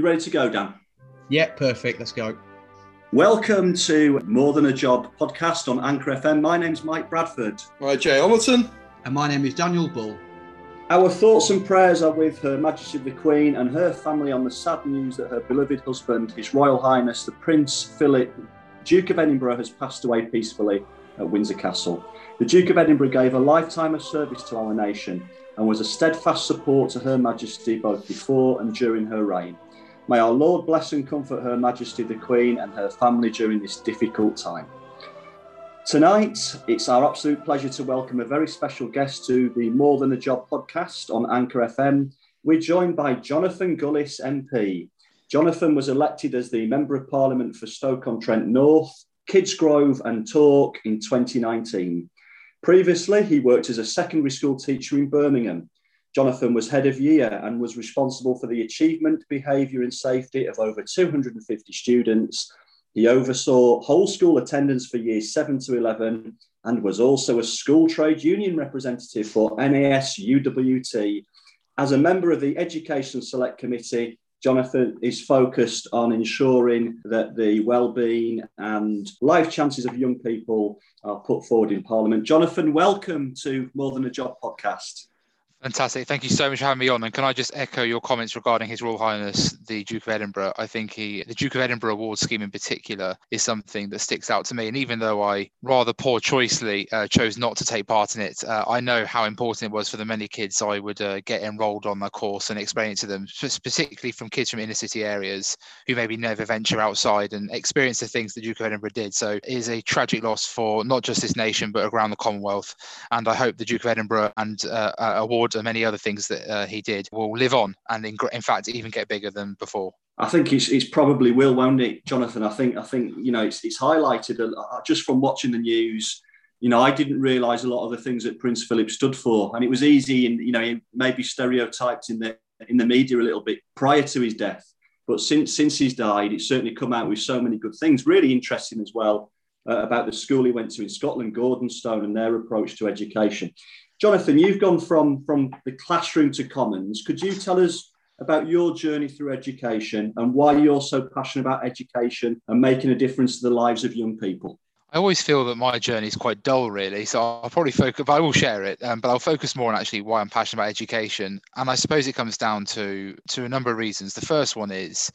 You ready to go, Dan? Yeah, perfect. Let's go. Welcome to More Than a Job podcast on Anchor FM. My name's Mike Bradford. Hi, Jay Hamilton. And my name is Daniel Bull. Our thoughts and prayers are with Her Majesty the Queen and her family on the sad news that her beloved husband, His Royal Highness the Prince Philip, Duke of Edinburgh, has passed away peacefully at Windsor Castle. The Duke of Edinburgh gave a lifetime of service to our nation and was a steadfast support to Her Majesty both before and during her reign. May our Lord bless and comfort Her Majesty the Queen and her family during this difficult time. Tonight, it's our absolute pleasure to welcome a very special guest to the More Than a Job podcast on Anchor FM. We're joined by Jonathan Gullis MP. Jonathan was elected as the Member of Parliament for Stoke-on-Trent North, Kidsgrove and Talke in 2019. Previously, he worked as a secondary school teacher in Birmingham Jonathan was head of year and was responsible for the achievement, behaviour, and safety of over 250 students. He oversaw whole school attendance for years 7 to 11 and was also a school trade union representative for NASUWT. As a member of the Education Select Committee, Jonathan is focused on ensuring that the well-being and life chances of young people are put forward in Parliament. Jonathan, welcome to More Than a Job podcast. Fantastic. Thank you so much for having me on. And can I just echo your comments regarding His Royal Highness, the Duke of Edinburgh? I think he, the Duke of Edinburgh Award scheme in particular, is something that sticks out to me. And even though I rather poor choicely uh, chose not to take part in it, uh, I know how important it was for the many kids I would uh, get enrolled on the course and explain it to them, particularly from kids from inner city areas who maybe never venture outside and experience the things the Duke of Edinburgh did. So it is a tragic loss for not just this nation, but around the Commonwealth. And I hope the Duke of Edinburgh and uh, uh, and many other things that uh, he did will live on and in, in fact even get bigger than before. I think it's, it's probably will, won't it, Jonathan? I think I think you know it's, it's highlighted just from watching the news. You know, I didn't realise a lot of the things that Prince Philip stood for, and it was easy and you know maybe stereotyped in the in the media a little bit prior to his death. But since since he's died, it's certainly come out with so many good things. Really interesting as well uh, about the school he went to in Scotland, Gordonstoun, and their approach to education. Jonathan, you've gone from, from the classroom to Commons. Could you tell us about your journey through education and why you're so passionate about education and making a difference to the lives of young people? I always feel that my journey is quite dull, really. So I'll probably focus, I will share it. Um, but I'll focus more on actually why I'm passionate about education. And I suppose it comes down to to a number of reasons. The first one is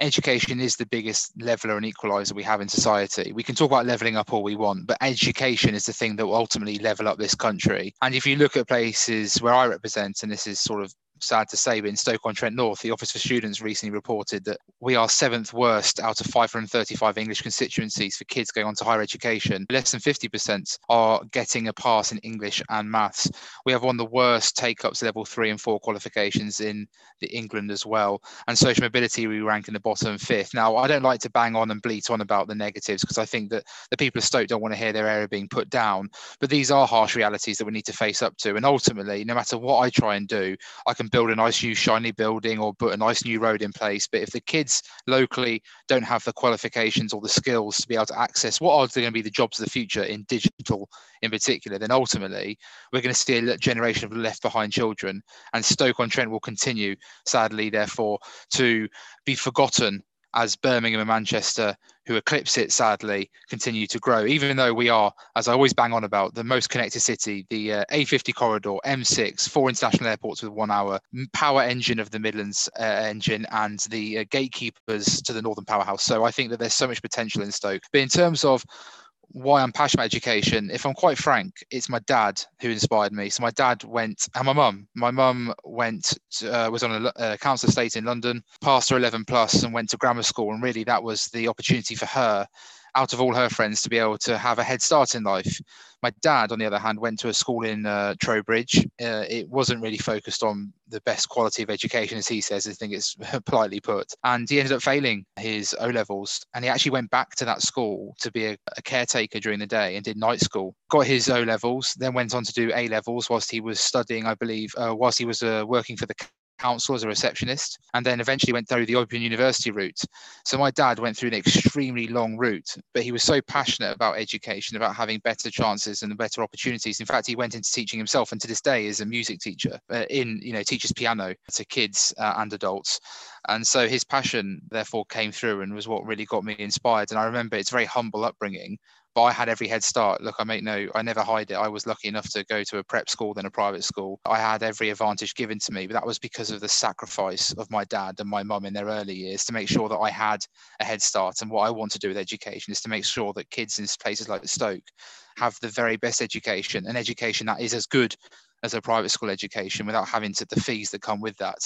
education is the biggest leveler and equalizer we have in society. We can talk about leveling up all we want, but education is the thing that will ultimately level up this country. And if you look at places where I represent, and this is sort of sad to say, but in Stoke-on-Trent North, the Office for Students recently reported that we are seventh worst out of 535 English constituencies for kids going on to higher education. Less than 50% are getting a pass in English and maths. We have one of the worst take-ups level three and four qualifications in the England as well. And social mobility, we rank in the bottom fifth. Now, I don't like to bang on and bleat on about the negatives because I think that the people of Stoke don't want to hear their area being put down. But these are harsh realities that we need to face up to. And ultimately, no matter what I try and do, I can build a nice new shiny building or put a nice new road in place. But if the kids locally don't have the qualifications or the skills to be able to access what are going to be the jobs of the future in digital in particular, then ultimately we're going to see a generation of left behind children. And Stoke on Trent will continue, sadly, therefore, to be forgotten as Birmingham and Manchester, who eclipse it sadly, continue to grow. Even though we are, as I always bang on about, the most connected city, the uh, A50 corridor, M6, four international airports with one hour, power engine of the Midlands uh, engine, and the uh, gatekeepers to the Northern Powerhouse. So I think that there's so much potential in Stoke. But in terms of why I'm passionate about education, if I'm quite frank, it's my dad who inspired me. So my dad went, and my mum. My mum went, to, uh, was on a, a council estate in London, passed her 11 plus, and went to grammar school. And really, that was the opportunity for her out of all her friends to be able to have a head start in life. My dad, on the other hand, went to a school in uh, Trowbridge. Uh, it wasn't really focused on the best quality of education, as he says. I think it's politely put. And he ended up failing his O levels. And he actually went back to that school to be a, a caretaker during the day and did night school. Got his O levels, then went on to do A levels whilst he was studying, I believe, uh, whilst he was uh, working for the council as a receptionist, and then eventually went through the Open University route. So my dad went through an extremely long route, but he was so passionate about education, about having better chances and better opportunities. In fact, he went into teaching himself, and to this day is a music teacher uh, in you know teaches piano to kids uh, and adults. And so his passion therefore came through and was what really got me inspired. And I remember it's very humble upbringing, but I had every head start. Look, I make no, I never hide it. I was lucky enough to go to a prep school, then a private school. I had every advantage given to me, but that was because of the sacrifice of my dad and my mum in their early years to make sure that I had a head start. And what I want to do with education is to make sure that kids in places like Stoke have the very best education, an education that is as good as a private school education without having to the fees that come with that.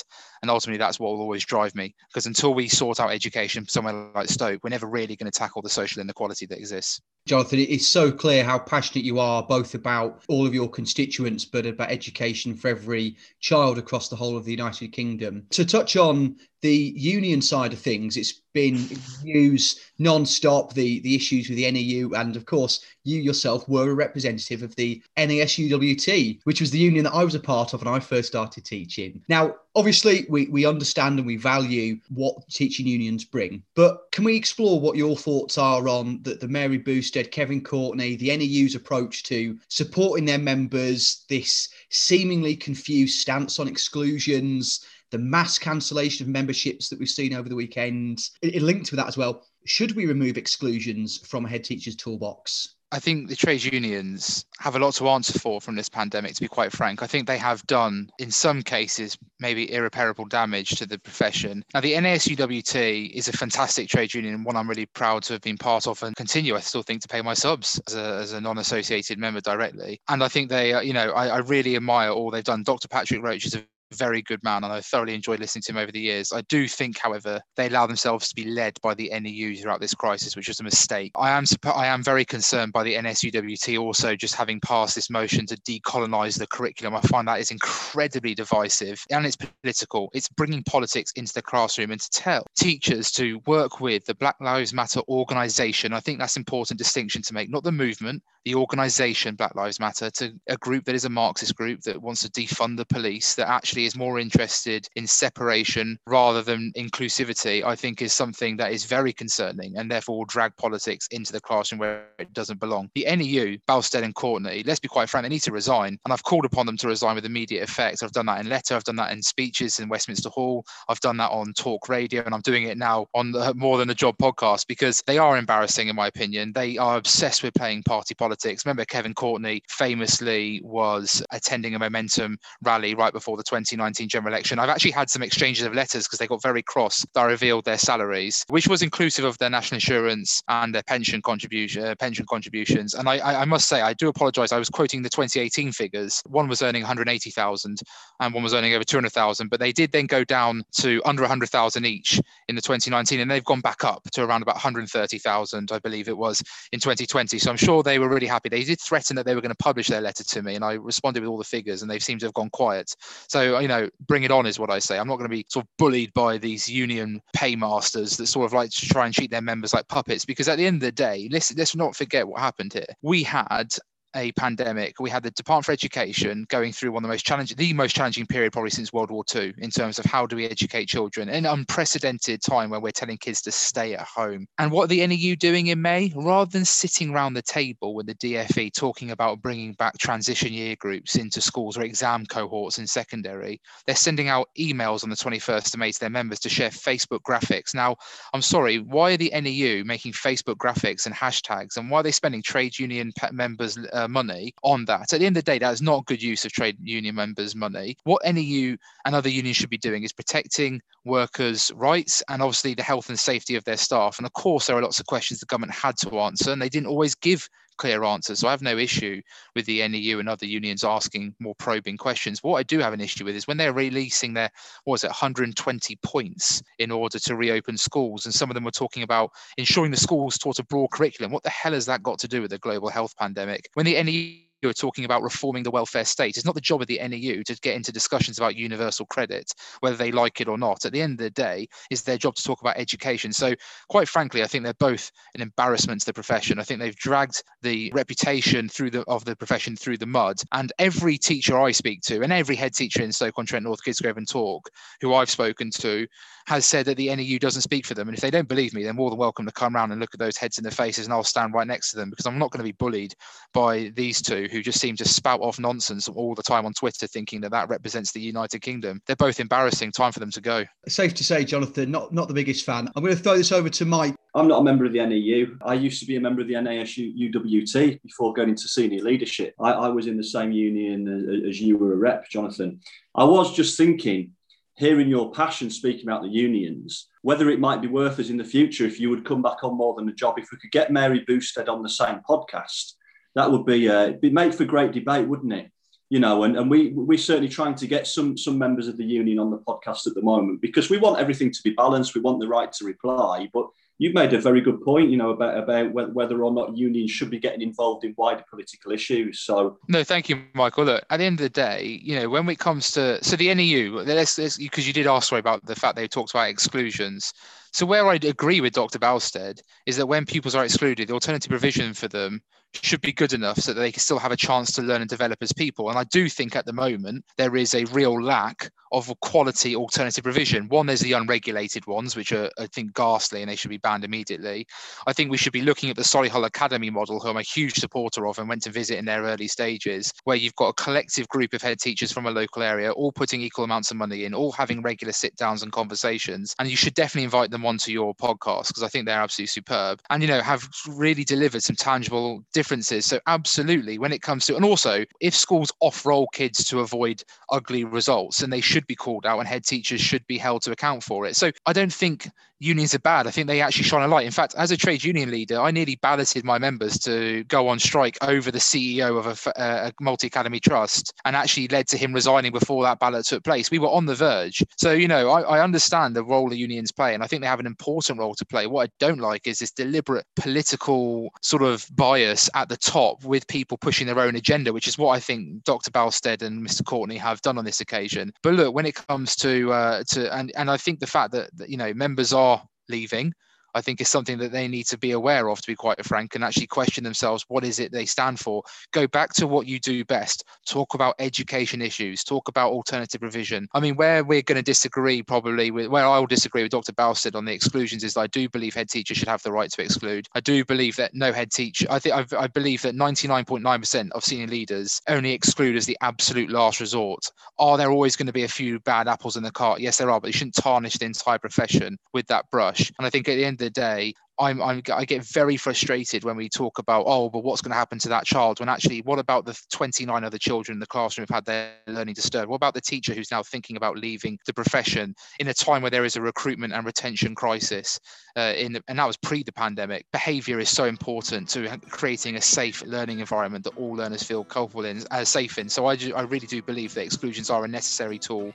And ultimately, that's what will always drive me because until we sort out education somewhere like Stoke, we're never really going to tackle the social inequality that exists. Jonathan, it's so clear how passionate you are both about all of your constituents, but about education for every child across the whole of the United Kingdom. To touch on the union side of things, it's been news non-stop, the, the issues with the NEU, and of course, you yourself were a representative of the NASUWT, which was the union that I was a part of when I first started teaching. Now, obviously, we, we understand and we value what teaching unions bring, but can we explore what your thoughts are on the, the Mary Bousted, Kevin Courtney, the NEU's approach to supporting their members, this seemingly confused stance on exclusions, the mass cancellation of memberships that we've seen over the weekend. It, it linked with that as well. Should we remove exclusions from a head teacher's toolbox? I think the trade unions have a lot to answer for from this pandemic, to be quite frank. I think they have done, in some cases, maybe irreparable damage to the profession. Now, the NASUWT is a fantastic trade union and one I'm really proud to have been part of and continue, I still think, to pay my subs as a, as a non associated member directly. And I think they, uh, you know, I, I really admire all they've done. Dr. Patrick Roach is a very good man, and I thoroughly enjoyed listening to him over the years. I do think, however, they allow themselves to be led by the NEU throughout this crisis, which was a mistake. I am I am very concerned by the NSUWT also just having passed this motion to decolonise the curriculum. I find that is incredibly divisive and it's political. It's bringing politics into the classroom and to tell teachers to work with the Black Lives Matter organisation. I think that's important distinction to make, not the movement, the organisation Black Lives Matter, to a group that is a Marxist group that wants to defund the police, that actually is more interested in separation rather than inclusivity, I think is something that is very concerning and therefore will drag politics into the classroom where it doesn't belong. The NEU, Bousted and Courtney, let's be quite frank, they need to resign. And I've called upon them to resign with immediate effect. I've done that in letter, I've done that in speeches in Westminster Hall, I've done that on talk radio, and I'm doing it now on the More Than a Job podcast because they are embarrassing, in my opinion. They are obsessed with playing party politics. Remember, Kevin Courtney famously was attending a momentum rally right before the 2019 general election. I've actually had some exchanges of letters because they got very cross that revealed their salaries, which was inclusive of their national insurance and their pension contribution, uh, pension contributions. And I, I, I must say, I do apologise. I was quoting the 2018 figures. One was earning 180,000, and one was earning over 200,000. But they did then go down to under 100,000 each in the 2019, and they've gone back up to around about 130,000, I believe it was in 2020. So I'm sure they were really happy. They did threaten that they were going to publish their letter to me, and I responded with all the figures, and they seem to have gone quiet. So you know, bring it on is what I say. I'm not going to be sort of bullied by these union paymasters that sort of like to try and treat their members like puppets. Because at the end of the day, let's let's not forget what happened here. We had a pandemic, we had the Department for Education going through one of the most challenging, the most challenging period probably since World War II in terms of how do we educate children in an unprecedented time when we're telling kids to stay at home. And what are the NEU doing in May? Rather than sitting around the table with the DFE talking about bringing back transition year groups into schools or exam cohorts in secondary, they're sending out emails on the 21st of May to their members to share Facebook graphics. Now, I'm sorry, why are the NEU making Facebook graphics and hashtags? And why are they spending trade union members' uh, uh, money on that. At the end of the day, that is not good use of trade union members' money. What NEU and other unions should be doing is protecting workers' rights and obviously the health and safety of their staff. And of course, there are lots of questions the government had to answer, and they didn't always give clear answers. So I have no issue with the NEU and other unions asking more probing questions. What I do have an issue with is when they're releasing their, what was it, 120 points in order to reopen schools. And some of them were talking about ensuring the schools taught a broad curriculum. What the hell has that got to do with the global health pandemic? When the NEU are talking about reforming the welfare state. It's not the job of the NEU to get into discussions about universal credit, whether they like it or not. At the end of the day, it's their job to talk about education. So, quite frankly, I think they're both an embarrassment to the profession. I think they've dragged the reputation through the of the profession through the mud. And every teacher I speak to, and every head teacher in Stoke-on-Trent, North Kidsgrove, and Talke, who I've spoken to, has said that the NEU doesn't speak for them. And if they don't believe me, they're more than welcome to come around and look at those heads in the faces, and I'll stand right next to them because I'm not going to be bullied by these two who just seem to spout off nonsense all the time on Twitter, thinking that that represents the United Kingdom. They're both embarrassing. Time for them to go. Safe to say, Jonathan, not not the biggest fan. I'm going to throw this over to Mike. I'm not a member of the NEU. I used to be a member of the NASU UWT before going into senior leadership. I, I was in the same union as, as you were a rep, Jonathan. I was just thinking hearing your passion speaking about the unions, whether it might be worth us in the future if you would come back on more than a job. If we could get Mary Bousted on the same podcast, that would be uh, be made for great debate, wouldn't it? You know, and, and we we're certainly trying to get some some members of the union on the podcast at the moment because we want everything to be balanced. We want the right to reply, but you've made a very good point, you know, about about whether or not unions should be getting involved in wider political issues. So no, thank you, Michael. Look, at the end of the day, you know, when it comes to so the NEU, because you did ask about the fact they talked about exclusions. So where I agree with Dr. Bousted is that when pupils are excluded, the alternative provision for them should be good enough so that they can still have a chance to learn and develop as people. And I do think at the moment there is a real lack of quality alternative provision. One, there's the unregulated ones, which are, I think, ghastly and they should be banned immediately. I think we should be looking at the Solihull Academy model, who I'm a huge supporter of and went to visit in their early stages, where you've got a collective group of head teachers from a local area, all putting equal amounts of money in, all having regular sit downs and conversations. And you should definitely invite them onto your podcast because I think they're absolutely superb and, you know, have really delivered some tangible differences. So, absolutely, when it comes to, and also if schools off roll kids to avoid ugly results, and they should be called out and head teachers should be held to account for it. So, I don't think unions are bad. I think they actually shine a light. In fact, as a trade union leader, I nearly balloted my members to go on strike over the CEO of a, a multi academy trust and actually led to him resigning before that ballot took place. We were on the verge. So, you know, I, I understand the role the unions play, and I think they have an important role to play. What I don't like is this deliberate political sort of bias at the top with people pushing their own agenda, which is what I think Dr. Bousted and Mr. Courtney have done on this occasion. But look, when it comes to uh, to and and I think the fact that, that you know members are leaving I think is something that they need to be aware of, to be quite frank, and actually question themselves what is it they stand for. Go back to what you do best. Talk about education issues. Talk about alternative provision. I mean, where we're going to disagree probably with where I will disagree with Dr. Bousted on the exclusions is I do believe head teachers should have the right to exclude. I do believe that no head teacher. I think I believe that 99.9% of senior leaders only exclude as the absolute last resort. Are there always going to be a few bad apples in the cart? Yes, there are, but you shouldn't tarnish the entire profession with that brush. And I think at the end the day, I'm, I'm I get very frustrated when we talk about oh, but what's going to happen to that child? When actually, what about the 29 other children in the classroom who've had their learning disturbed? What about the teacher who's now thinking about leaving the profession in a time where there is a recruitment and retention crisis? Uh, in and that was pre the pandemic. Behaviour is so important to creating a safe learning environment that all learners feel comfortable in, uh, safe in. So I, I really do believe that exclusions are a necessary tool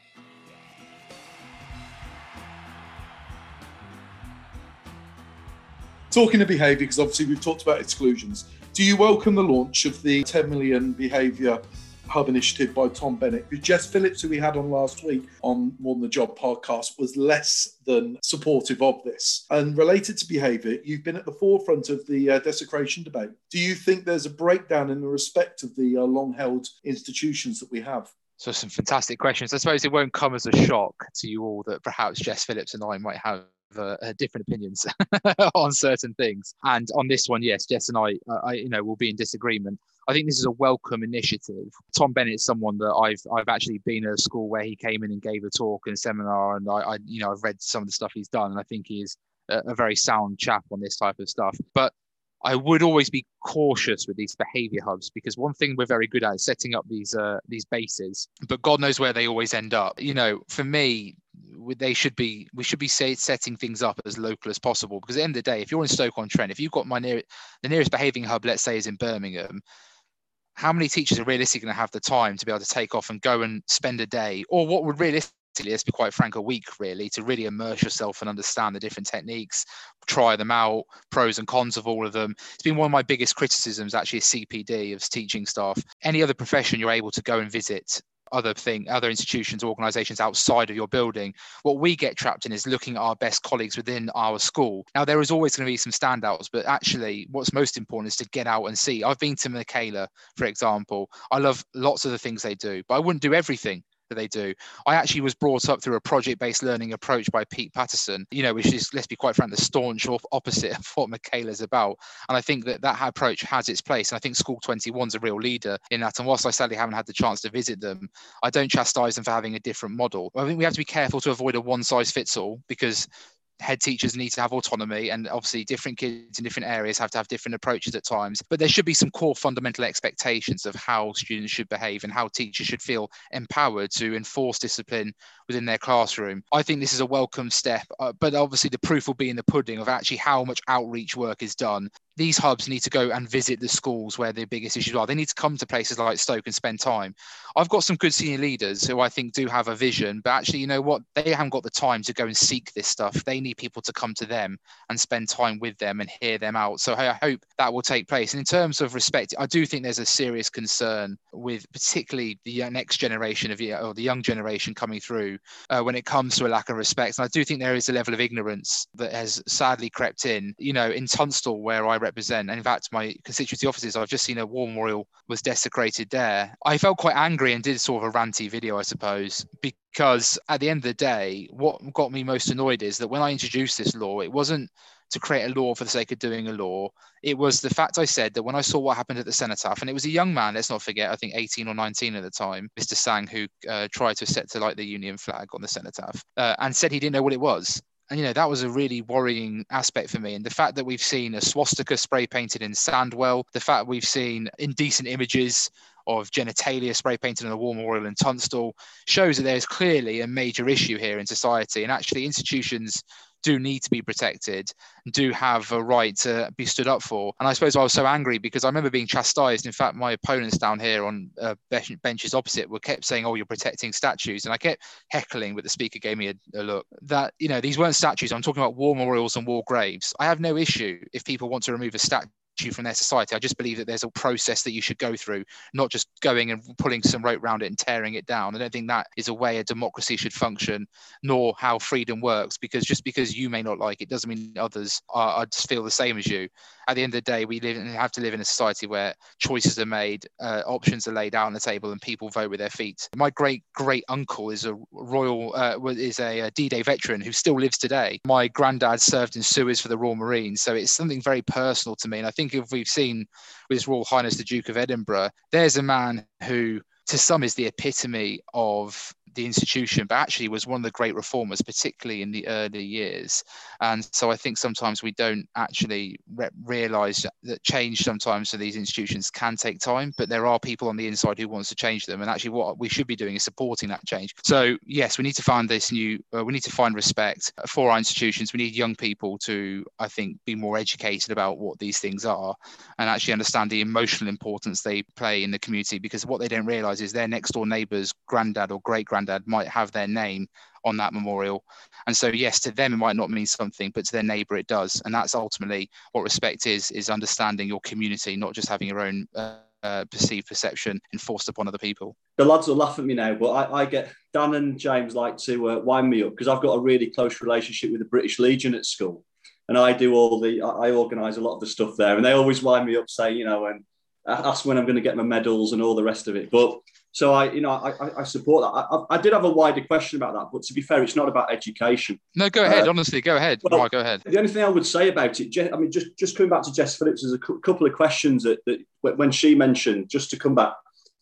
Talking of behaviour, because obviously we've talked about exclusions, do you welcome the launch of the 10 million behaviour hub initiative by Tom Bennett? Because Jess Phillips, who we had on last week on More Than the Job podcast, was less than supportive of this. And related to behaviour, you've been at the forefront of the uh, desecration debate. Do you think there's a breakdown in the respect of the uh, long held institutions that we have? So some fantastic questions. I suppose it won't come as a shock to you all that perhaps Jess Phillips and I might have uh, uh, different opinions on certain things. And on this one, yes, Jess and I, uh, I, you know, will be in disagreement. I think this is a welcome initiative. Tom Bennett is someone that I've I've actually been at a school where he came in and gave a talk and a seminar, and I, I you know I've read some of the stuff he's done, and I think he is a, a very sound chap on this type of stuff. But I would always be cautious with these behavior hubs because one thing we're very good at is setting up these uh, these bases, but God knows where they always end up. You know, for me, they should be we should be say, setting things up as local as possible because at the end of the day if you're in stoke on trent if you've got my near the nearest behaving hub let's say is in birmingham how many teachers are realistically going to have the time to be able to take off and go and spend a day or what would realistically let's be quite frank, a week really to really immerse yourself and understand the different techniques, try them out, pros and cons of all of them. It's been one of my biggest criticisms actually CPD of teaching staff. Any other profession you're able to go and visit other thing other institutions organizations outside of your building what we get trapped in is looking at our best colleagues within our school. Now there is always going to be some standouts but actually what's most important is to get out and see. I've been to michaela for example. I love lots of the things they do but i wouldn't do everything that they do. I actually was brought up through a project-based learning approach by Pete Patterson, you know, which is, let's be quite frank, the staunch opposite of what Michaela's about. And I think that that approach has its place. And I think School 21's a real leader in that. And whilst I sadly haven't had the chance to visit them, I don't chastise them for having a different model. I think we have to be careful to avoid a one-size-fits-all because head teachers need to have autonomy and obviously different kids in different areas have to have different approaches at times. But there should be some core fundamental expectations of how students should behave and how teachers should feel empowered to enforce discipline within their classroom i think this is a welcome step uh, but obviously the proof will be in the pudding of actually how much outreach work is done these hubs need to go and visit the schools where the biggest issues are. They need to come to places like Stoke and spend time. I've got some good senior leaders who I think do have a vision, but actually, you know what? They haven't got the time to go and seek this stuff. They need people to come to them and spend time with them and hear them out. So I hope that will take place. And in terms of respect, I do think there's a serious concern with particularly the next generation of or the young generation coming through uh, when it comes to a lack of respect. And I do think there is a level of ignorance that has sadly crept in. You know, in Tunstall, where I represent. And in fact, my constituency offices, I've just seen a war memorial was desecrated there. I felt quite angry and did sort of a ranty video, I suppose, because at the end of the day, what got me most annoyed is that when I introduced this law, it wasn't to create a law for the sake of doing a law. It was the fact I said that when I saw what happened at the cenotaph, and it was a young man, let's not forget, I think 18 or 19 at the time, Mr. Sang, who uh, tried to set to light the Union flag on the cenotaph uh, and said he didn't know what it was. And you know that was a really worrying aspect for me. And the fact that we've seen a swastika spray painted in Sandwell, the fact we've seen indecent images of genitalia spray painted on a war memorial in Tunstall shows that there's clearly a major issue here in society. And actually, institutions do need to be protected do have a right to be stood up for. And I suppose I was so angry because I remember being chastised. In fact, my opponents down here on uh, benches opposite were kept saying, "Oh, you're protecting statues," and I kept heckling, but the speaker gave me a, a look that you know these weren't statues. I'm talking about war memorials and war graves. I have no issue if people want to remove a statue you from their society. I just believe that there's a process that you should go through, not just going and pulling some rope around it and tearing it down. I don't think that is a way a democracy should function, nor how freedom works. Because just because you may not like it doesn't mean others are, are just feel the same as you. At the end of the day, we live and have to live in a society where choices are made, uh, options are laid out on the table, and people vote with their feet. My great great uncle is a royal uh, is a, a D-Day veteran who still lives today. My granddad served in Suez for the Royal Marines, so it's something very personal to me, and I think if we've seen with His Royal Highness the Duke of Edinburgh, there's a man who to some is the epitome of the institution, but actually was one of the great reformers, particularly in the early years. And so I think sometimes we don't actually re- realize that change sometimes for these institutions can take time, but there are people on the inside who wants to change them. And actually, what we should be doing is supporting that change. So yes, we need to find this new. Uh, we need to find respect for our institutions. We need young people to, I think, be more educated about what these things are, and actually understand the emotional importance they play in the community. Because what they don't realize is their next door neighbour's granddad or great granddad granddad might have their name on that memorial. And so, yes, to them it might not mean something, but to their neighbour it does. And that's ultimately what respect is: is understanding your community, not just having your own. Uh, uh, perceived perception enforced upon other people. The lads will laugh at me now, but I, I get Dan and James like to uh, wind me up because I've got a really close relationship with the British Legion at school, and I do all the I, I organise a lot of the stuff there, and they always wind me up, say you know, and ask when I'm going to get my medals and all the rest of it. But so I, you know, I, I support that. I, I, did have a wider question about that, but to be fair, it's not about education. No, go ahead. Uh, honestly, go ahead. Well, right, go ahead. The only thing I would say about it, I mean, just just coming back to Jess Phillips, there's a couple of questions that, that when she mentioned, just to come back.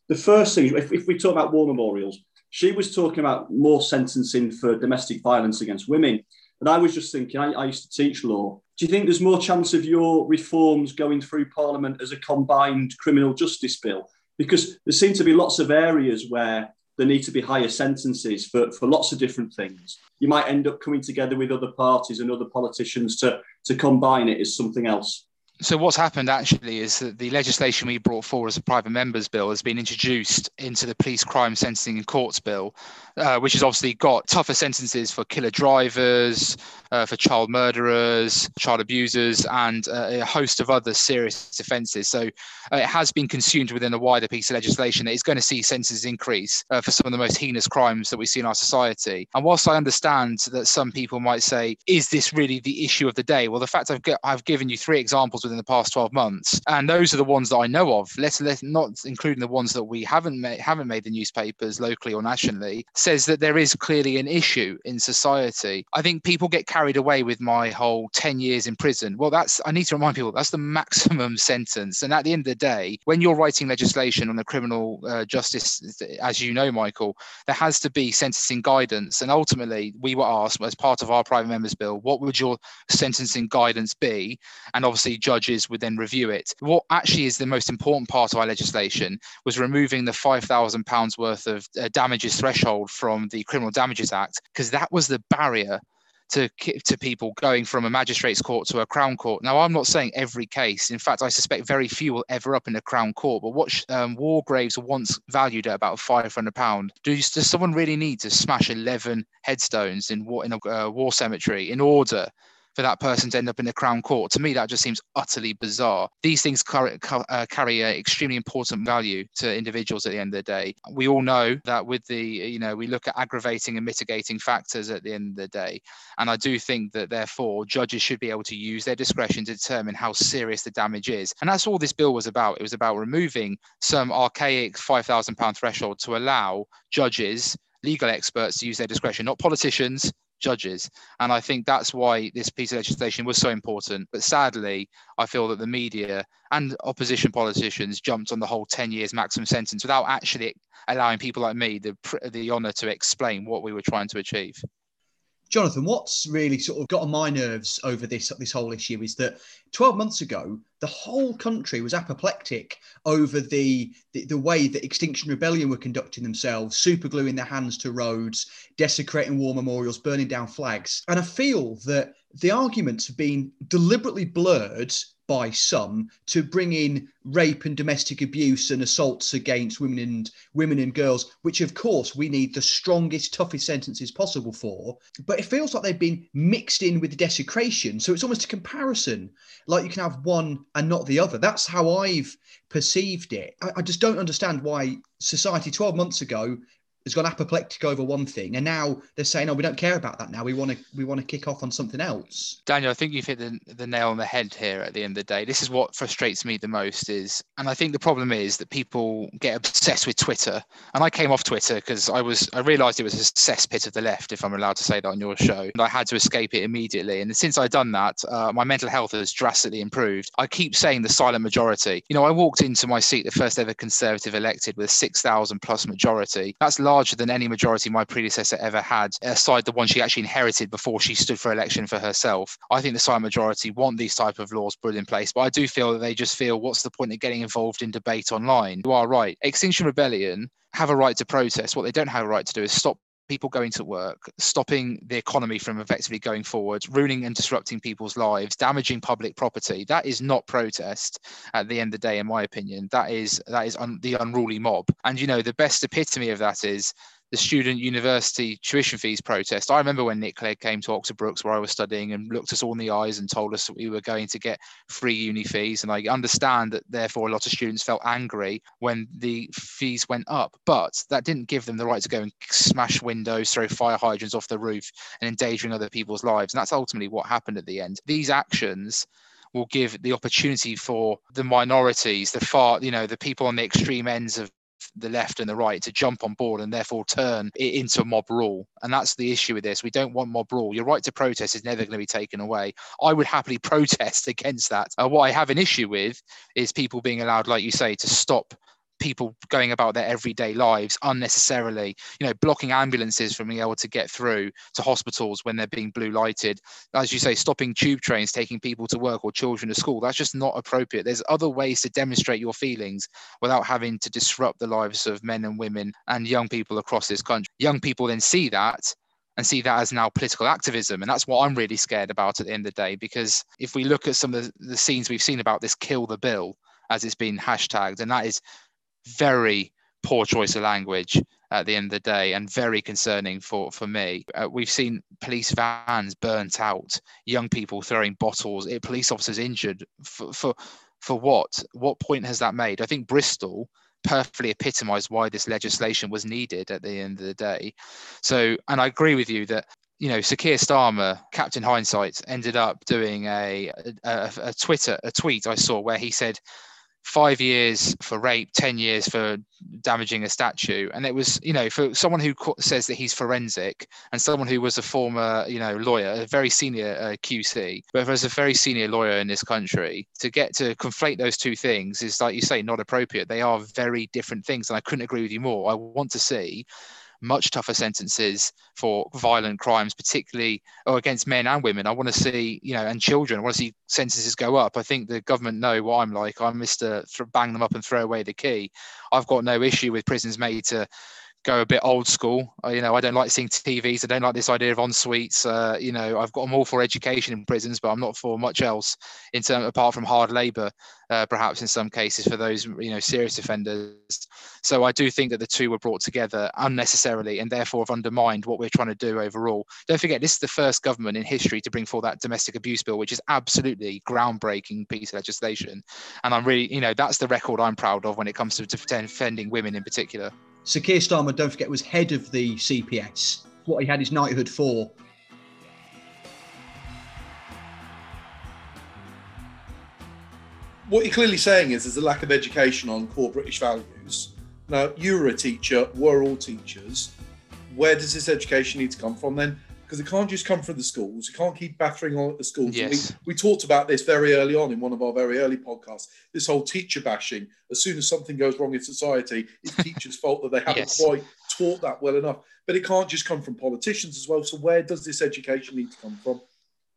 The first thing, if, if we talk about war memorials, she was talking about more sentencing for domestic violence against women. And I was just thinking, I, I used to teach law. Do you think there's more chance of your reforms going through Parliament as a combined criminal justice bill? Because there seem to be lots of areas where there need to be higher sentences for, for lots of different things. You might end up coming together with other parties and other politicians to, to combine it as something else. So what's happened actually is that the legislation we brought forward as a private members bill has been introduced into the police crime sentencing and courts bill, uh, which has obviously got tougher sentences for killer drivers, uh, for child murderers, child abusers, and uh, a host of other serious offences. So uh, it has been consumed within a wider piece of legislation that is going to see sentences increase uh, for some of the most heinous crimes that we see in our society. And whilst I understand that some people might say, "Is this really the issue of the day?" Well, the fact I've, I've given you three examples within the past 12 months, and those are the ones that I know of. Let's let not including the ones that we haven't made haven't made the newspapers locally or nationally, says that there is clearly an issue in society. I think people get carried away with my whole 10 years in prison. Well, that's I need to remind people that's the maximum sentence. And at the end of the day, when you're writing legislation on the criminal uh, justice, as you know, Michael, there has to be sentencing guidance. And ultimately, we were asked as part of our private members bill, what would your sentencing guidance be? And obviously, judge judges would then review it. What actually is the most important part of our legislation was removing the £5,000 worth of uh, damages threshold from the Criminal Damages Act, because that was the barrier to to people going from a magistrate's court to a crown court. Now, I'm not saying every case. In fact, I suspect very few will ever up in a crown court. But what um, Wargraves once valued at about 500 pound. Does, does someone really need to smash 11 headstones in in a uh, war cemetery in order for that person to end up in the crown court. To me, that just seems utterly bizarre. These things carry, uh, carry an extremely important value to individuals at the end of the day. We all know that with the, you know, we look at aggravating and mitigating factors at the end of the day. And I do think that therefore judges should be able to use their discretion to determine how serious the damage is. And that's all this bill was about. It was about removing some archaic £5,000 threshold to allow judges legal experts to use their discretion, not politicians, judges. And I think that's why this piece of legislation was so important. But sadly, I feel that the media and opposition politicians jumped on the whole 10 years maximum sentence without actually allowing people like me the, the honour to explain what we were trying to achieve. Jonathan, what's really sort of got on my nerves over this this whole issue is that 12 months ago, the whole country was apoplectic over the, the, the way that Extinction Rebellion were conducting themselves, super gluing their hands to roads, desecrating war memorials, burning down flags. And I feel that the arguments have been deliberately blurred by some to bring in rape and domestic abuse and assaults against women and women and girls, which of course we need the strongest, toughest sentences possible for. But it feels like they've been mixed in with the desecration. So it's almost a comparison, like you can have one and not the other. That's how I've perceived it. I, I just don't understand why society 12 months ago has gone apoplectic over one thing, and now they're saying, "Oh, we don't care about that now. We want to we want to kick off on something else." Daniel, I think you've hit the, the nail on the head here. At the end of the day, this is what frustrates me the most. Is and I think the problem is that people get obsessed with Twitter. And I came off Twitter because I was I realised it was a cesspit of the left, if I'm allowed to say that on your show, and I had to escape it immediately. And since I've done that, uh, my mental health has drastically improved. I keep saying the silent majority. You know, I walked into my seat, the first ever Conservative elected, with a six thousand plus majority. That's large larger than any majority my predecessor ever had, aside the one she actually inherited before she stood for election for herself. I think the silent majority want these type of laws put in place, but I do feel that they just feel what's the point of getting involved in debate online? You are right. Extinction Rebellion have a right to protest. What they don't have a right to do is stop people going to work, stopping the economy from effectively going forward, ruining and disrupting people's lives, damaging public property. That is not protest at the end of the day, in my opinion. That is that is un- the unruly mob. And you know, the best epitome of that is the student university tuition fees protest. I remember when Nick Clegg came to Oxford Brookes, where I was studying, and looked us all in the eyes and told us that we were going to get free uni fees. And I understand that therefore a lot of students felt angry when the fees went up, but that didn't give them the right to go and smash windows, throw fire hydrants off the roof, and endangering other people's lives. And that's ultimately what happened at the end. These actions will give the opportunity for the minorities, the far, you know, the people on the extreme ends of the left and the right to jump on board and therefore turn it into mob rule. And that's the issue with this. We don't want mob rule. Your right to protest is never going to be taken away. I would happily protest against that. Uh, what I have an issue with is people being allowed, like you say, to stop people going about their everyday lives unnecessarily you know blocking ambulances from being able to get through to hospitals when they're being blue lighted as you say stopping tube trains taking people to work or children to school that's just not appropriate there's other ways to demonstrate your feelings without having to disrupt the lives of men and women and young people across this country young people then see that and see that as now political activism. And that's what I'm really scared about at the end of the day, because if we look at some of the, the scenes we've seen about this kill the bill, as it's been hashtagged, and that is very poor choice of language at the end of the day and very concerning for for me. Uh, we've seen police vans burnt out young people throwing bottles eh, police officers injured. For, for for what? What point has that made? I think bristol perfectly epitomized why this legislation was needed at the end of the day. So and i agree with you that you know, Sir Keir Starmer, Captain Hindsight, ended up doing a, a, a Twitter, a tweet I saw where he said, five years for rape, 10 years for damaging a statue. And it was, you know, for someone who says that he's forensic and someone who was a former, you know, lawyer, a very senior uh, QC, but as a very senior lawyer in this country, to get to conflate those two things is, like you say, not appropriate. They are very different things. And I couldn't agree with you more. I want to see much tougher sentences for violent crimes, particularly or against men and women. I want to see, you know, and children. I want to see sentences go up. I think the government know what I'm like. I'm Mr. Bang them up and throw away the key. I've got no issue with prisons made to go a bit old school. Uh, you know, I don't like seeing TVs. I don't like this idea of en suites. Uh, you know, I've got them all for education in prisons, but I'm not for much else in terms apart from hard labour, uh, perhaps in some cases for those you know serious offenders. So I do think that the two were brought together unnecessarily and therefore have undermined what we're trying to do overall. Don't forget, this is the first government in history to bring forward that domestic abuse bill, which is absolutely groundbreaking piece of legislation. And I'm really, you know, that's the record I'm proud of when it comes to defending women in particular. Sir Keir Starmer, don't forget, was head of the CPS. What he had his knighthood for. What you're clearly saying is there's a lack of education on core British values. Now, you were a teacher, we're all teachers. Where does this education need to come from then? Because it can't just come from the schools. You can't keep battering on at the schools. Yes. We, we, talked about this very early on in one of our very early podcasts. This whole teacher bashing. As soon as something goes wrong in society, it's teachers' fault that they haven't yes. quite taught that well enough. But it can't just come from politicians as well. So where does this education need to come from?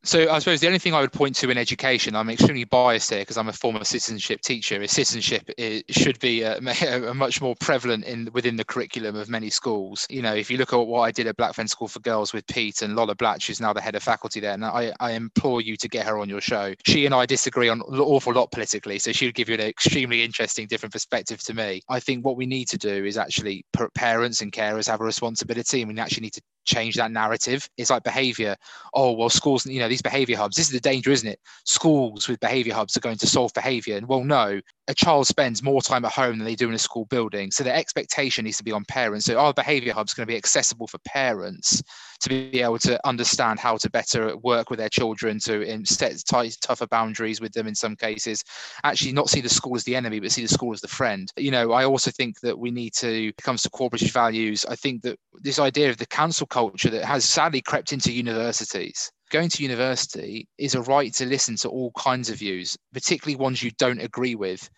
So I suppose the only thing I would point to in education, I'm extremely biased here because I'm a former citizenship teacher. Is citizenship should be uh, a, a, much more prevalent in within the curriculum of many schools. You know, if you look at what I did at Blackfen School for Girls with Pete and Lola Blatch, who's now the head of faculty there, and I, I implore you to get her on your show. She and I disagree on an awful lot politically, so she would give you an extremely interesting, different perspective to me. I think what we need to do is actually parents and carers have a responsibility, and we actually need to change that narrative. It's like behavior. Oh, well, schools, you know, these behavior hubs, this is the danger, isn't it? Schools with behavior hubs are going to solve behavior. And well, no, a child spends more time at home than they do in a school building. So the expectation needs to be on parents. So our behavior hubs going to be accessible for parents to be able to understand how to better work with their children, to set tight, tougher boundaries with them in some cases. Actually, not see the school as the enemy, but see the school as the friend. You know, I also think that we need to, it comes to core British values, I think that this idea of the cancel culture that has sadly crept into universities going to university is a right to listen to all kinds of views, particularly ones you don't agree with.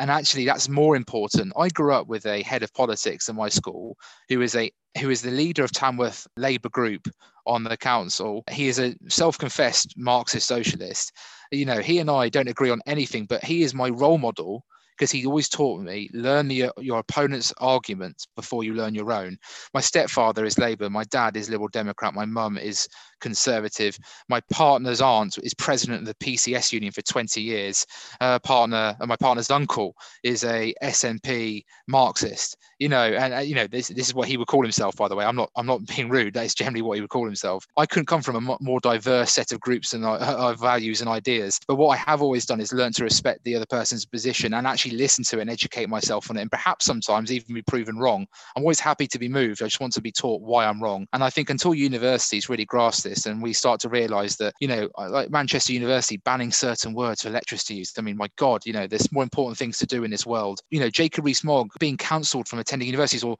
And actually, that's more important. I grew up with a head of politics in my school who is a who is the leader of Tamworth Labour Group on the council. He is a self-confessed Marxist socialist. You know, he and I don't agree on anything, but he is my role model because he always taught me learn the, your opponent's arguments before you learn your own. My stepfather is Labour, my dad is Liberal Democrat, my mum is Conservative. My partner's aunt is president of the PCS union for 20 years. Her partner, and my partner's uncle is a SNP Marxist. You know, and uh, you know this this is what he would call himself. By the way, I'm not I'm not being rude. That is generally what he would call himself. I couldn't come from a more diverse set of groups and uh, uh, values and ideas. But what I have always done is learn to respect the other person's position and actually listen to it and educate myself on it, and perhaps sometimes even be proven wrong. I'm always happy to be moved. I just want to be taught why I'm wrong. And I think until universities really grasp this and we start to realize that you know like manchester university banning certain words for lecturers to use i mean my god you know there's more important things to do in this world you know jacob rees-mogg being cancelled from attending universities or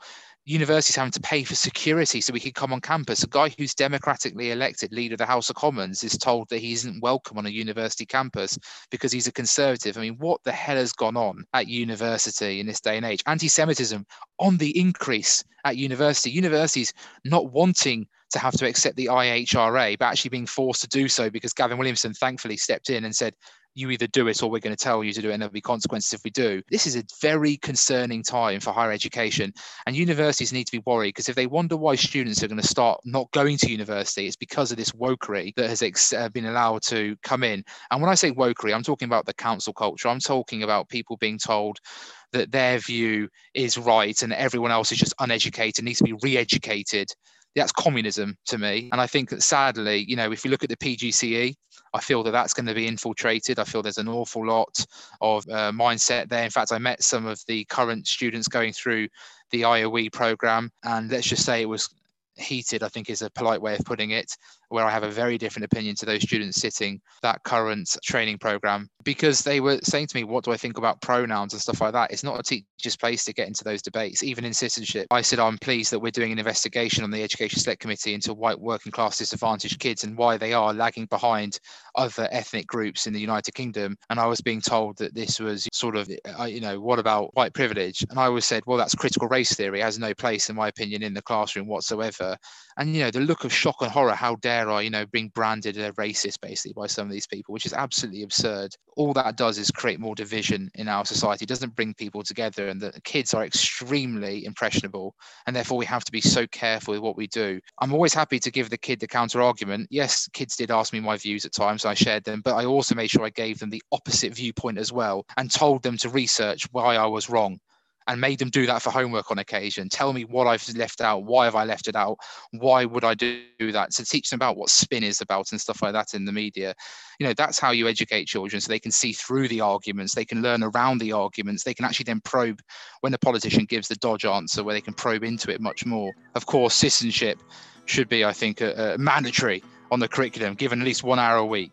universities having to pay for security so we can come on campus. A guy who's democratically elected leader of the House of Commons is told that he isn't welcome on a university campus because he's a conservative. I mean, what the hell has gone on at university in this day and age? Anti Semitism on the increase at university. Universities not wanting to have to accept the IHRA, but actually being forced to do so because Gavin Williamson thankfully stepped in and said, you either do it or we're going to tell you to do it and there'll be consequences if we do. This is a very concerning time for higher education. And universities need to be worried because if they wonder why students are going to start not going to university, it's because of this wokery that has ex- uh, been allowed to come in. And when I say wokery, I'm talking about the cancel culture. I'm talking about people being told that their view is right and everyone else is just uneducated, needs to be re educated that's communism to me. And I think that sadly, you know, if you look at the PGCE, I feel that that's going to be infiltrated. I feel there's an awful lot of uh, mindset there. In fact, I met some of the current students going through the IOE program, and let's just say it was heated, I think is a polite way of putting it, where I have a very different opinion to those students sitting that current training program because they were saying to me, What do I think about pronouns and stuff like that? It's not a teacher's place to get into those debates, even in citizenship. I said, I'm pleased that we're doing an investigation on the Education Select Committee into white working class disadvantaged kids and why they are lagging behind other ethnic groups in the United Kingdom. And I was being told that this was sort of, uh, you know, what about white privilege? And I always said, Well, that's critical race theory, it has no place, in my opinion, in the classroom whatsoever. And, you know, the look of shock and horror, how dare I, you know, being branded a racist basically by some of these people, which is absolutely absurd. All that does is create more division in our society. It doesn't bring people together. And the kids are extremely impressionable. And therefore, we have to be so careful with what we do. I'm always happy to give the kid the counter argument. Yes, kids did ask me my views at times, I shared them, but I also made sure I gave them the opposite viewpoint as well and told them to research why I was wrong and made them do that for homework on occasion. Tell me what I've left out. Why have I left it out? Why would I do that? To teach them about what spin is about and stuff like that in the media. You know, that's how you educate children so they can see through the arguments, they can learn around the arguments, they can actually then probe when the politician gives the dodge answer, where they can probe into it much more. Of course, citizenship should be, I think, a mandatory on the curriculum, given at least one hour a week.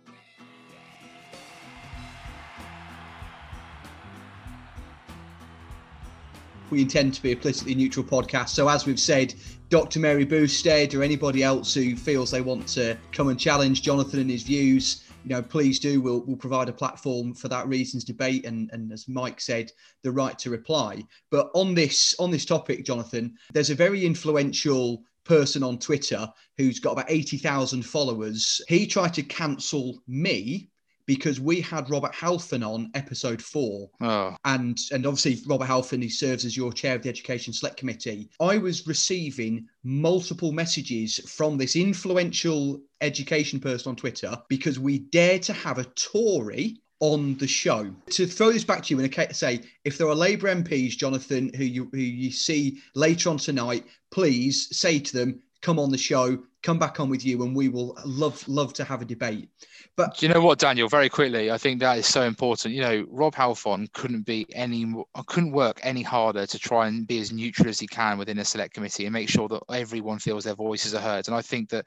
We intend to be a politically neutral podcast. So, as we've said, Dr. Mary Bousted or anybody else who feels they want to come and challenge Jonathan and his views, you know, please do. We'll, we'll provide a platform for that reasons debate and, and as Mike said, the right to reply. But on this on this topic, Jonathan, there's a very influential person on Twitter who's got about 80,000 followers. He tried to cancel me because we had Robert Halfon on episode four. Oh. And and obviously Robert Halfon, he serves as your chair of the Education Select Committee. I was receiving multiple messages from this influential education person on Twitter because we dare to have a Tory on the show. To throw this back to you and say, if there are Labour MPs, Jonathan, who you who you see later on tonight, please say to them, come on the show, come back on with you, and we will love love to have a debate. But do you know what, Daniel? Very quickly, I think that is so important. You know, Rob Halfon couldn't be any, uh, couldn't work any harder to try and be as neutral as he can within a select committee and make sure that everyone feels their voices are heard. And I think that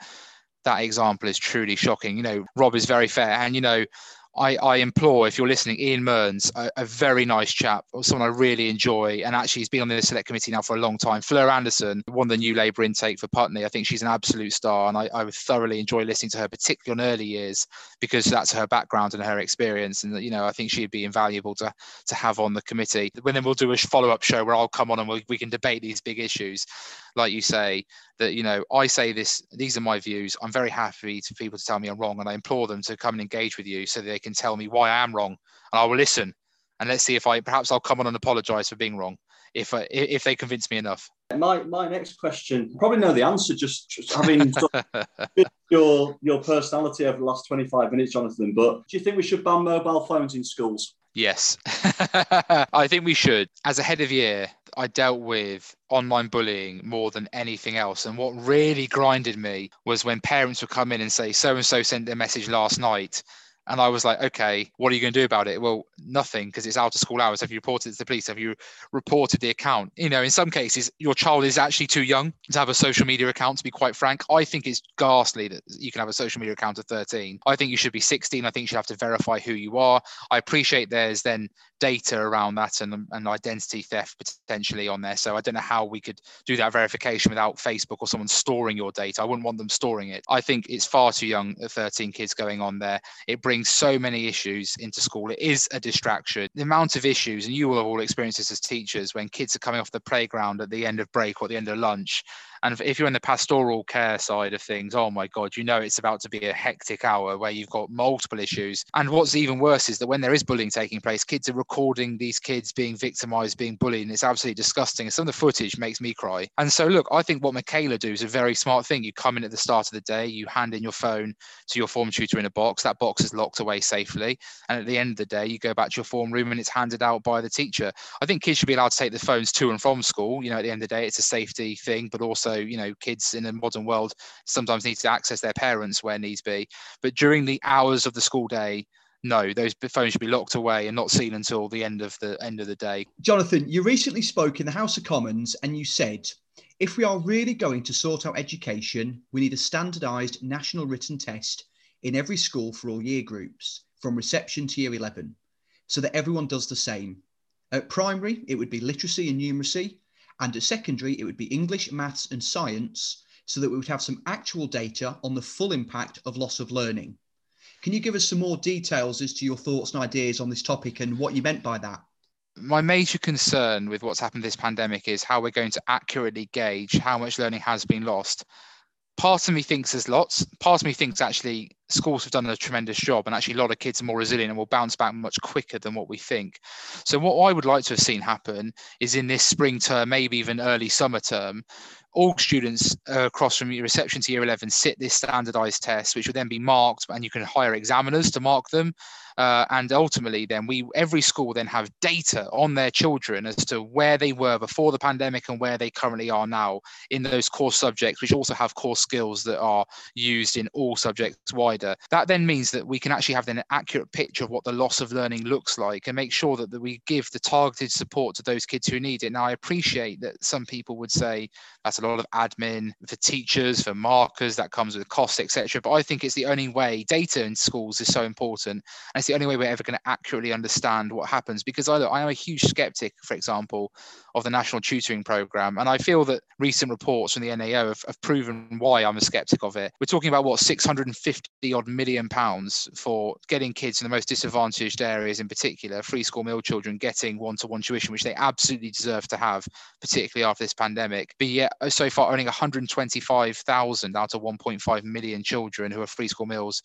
that example is truly shocking. You know, Rob is very fair, and you know, I, I implore, if you're listening, Ian Mearns, a, a, very nice chap, someone I really enjoy, and actually he's been on the select committee now for a long time. Fleur Anderson, of the new Labour intake for Putney. I think she's an absolute star, and I, I would thoroughly enjoy listening to her, particularly on early years, because that's her background and her experience. And you know, I think she'd be invaluable to to have on the committee. When then we'll do a follow up show where I'll come on and we, we can debate these big issues, like you say that you know I say this these are my views. I'm very happy for people to tell me I'm wrong and I implore them to come and engage with you so they can tell me why I am wrong and I will listen and let's see if I perhaps I'll come on and apologize for being wrong if uh, if they convince me enough. My my next question probably know the answer just, just having your your personality over the last 25 minutes Jonathan but do you think we should ban mobile phones in schools Yes, I think we should. As a head of year, I dealt with online bullying more than anything else. And what really grinded me was when parents would come in and say, so and so sent a message last night and I was like, okay, what are you going to do about it? Well, nothing, because it's out of school hours. Have you reported it to the police? Have you reported the account? You know, in some cases, your child is actually too young to have a social media account, to be quite frank. I think it's ghastly that you can have a social media account at 13. I think you should be 16. I think you should have to verify who you are. I appreciate there's then data around that and, and identity theft potentially on there. So I don't know how we could do that verification without Facebook or someone storing your data. I wouldn't want them storing it. I think it's far too young, uh, 13 kids going on there. It brings so many issues into school. It is a distraction. The amount of issues, and you will have all experienced this as teachers, when kids are coming off the playground at the end of break or at the end of lunch And if you're in the pastoral care side of things, oh my God, you know it's about to be a hectic hour where you've got multiple issues. And what's even worse is that when there is bullying taking place, kids are recording these kids being victimized, being bullied, and it's absolutely disgusting. And some of the footage makes me cry. And so, look, I think what Michaela do is a very smart thing. You come in at the start of the day, you hand in your phone to your form tutor in a box. That box is locked away safely. And at the end of the day, you go back to your form room and it's handed out by the teacher. I think kids should be allowed to take the phones to and from school. You know, at the end of the day, it's a safety thing, but also, you know, kids in a modern world sometimes need to access their parents where needs be. But during the hours of the school day, no, those phones should be locked away and not seen until the end of the end of the day. Jonathan, you recently spoke in the House of Commons and you said, if we are really going to sort out education, we need a standardised national written test in every school for all year groups, from reception to year 11, so that everyone does the same. At primary, it would be literacy and numeracy, and at secondary, it would be English, maths, and science, so that we would have some actual data on the full impact of loss of learning. Can you give us some more details as to your thoughts and ideas on this topic and what you meant by that? my major concern with what's happened this pandemic is how we're going to accurately gauge how much learning has been lost. Part of me thinks there's lots. Part of me thinks actually schools have done a tremendous job and actually a lot of kids are more resilient and will bounce back much quicker than what we think. So what I would like to have seen happen is in this spring term, maybe even early summer term, all students uh, across from year reception to year 11 sit this standardized test, which will then be marked and you can hire examiners to mark them. Uh, and ultimately then we every school then have data on their children as to where they were before the pandemic and where they currently are now in those core subjects which also have core skills that are used in all subjects wider that then means that we can actually have an accurate picture of what the loss of learning looks like and make sure that, that we give the targeted support to those kids who need it now i appreciate that some people would say that's a lot of admin for teachers for markers that comes with costs etc but i think it's the only way data in schools is so important and it's the only way we're ever going to accurately understand what happens. Because I, I am a huge skeptic, for example, of the national tutoring program, and I feel that recent reports from the NAO have, have proven why I'm a skeptic of it. We're talking about what 650 odd million pounds for getting kids in the most disadvantaged areas, in particular, free school meal children getting one-to-one tuition, which they absolutely deserve to have, particularly after this pandemic. But yet, so far, only 125,000 out of 1.5 million children who are free school meals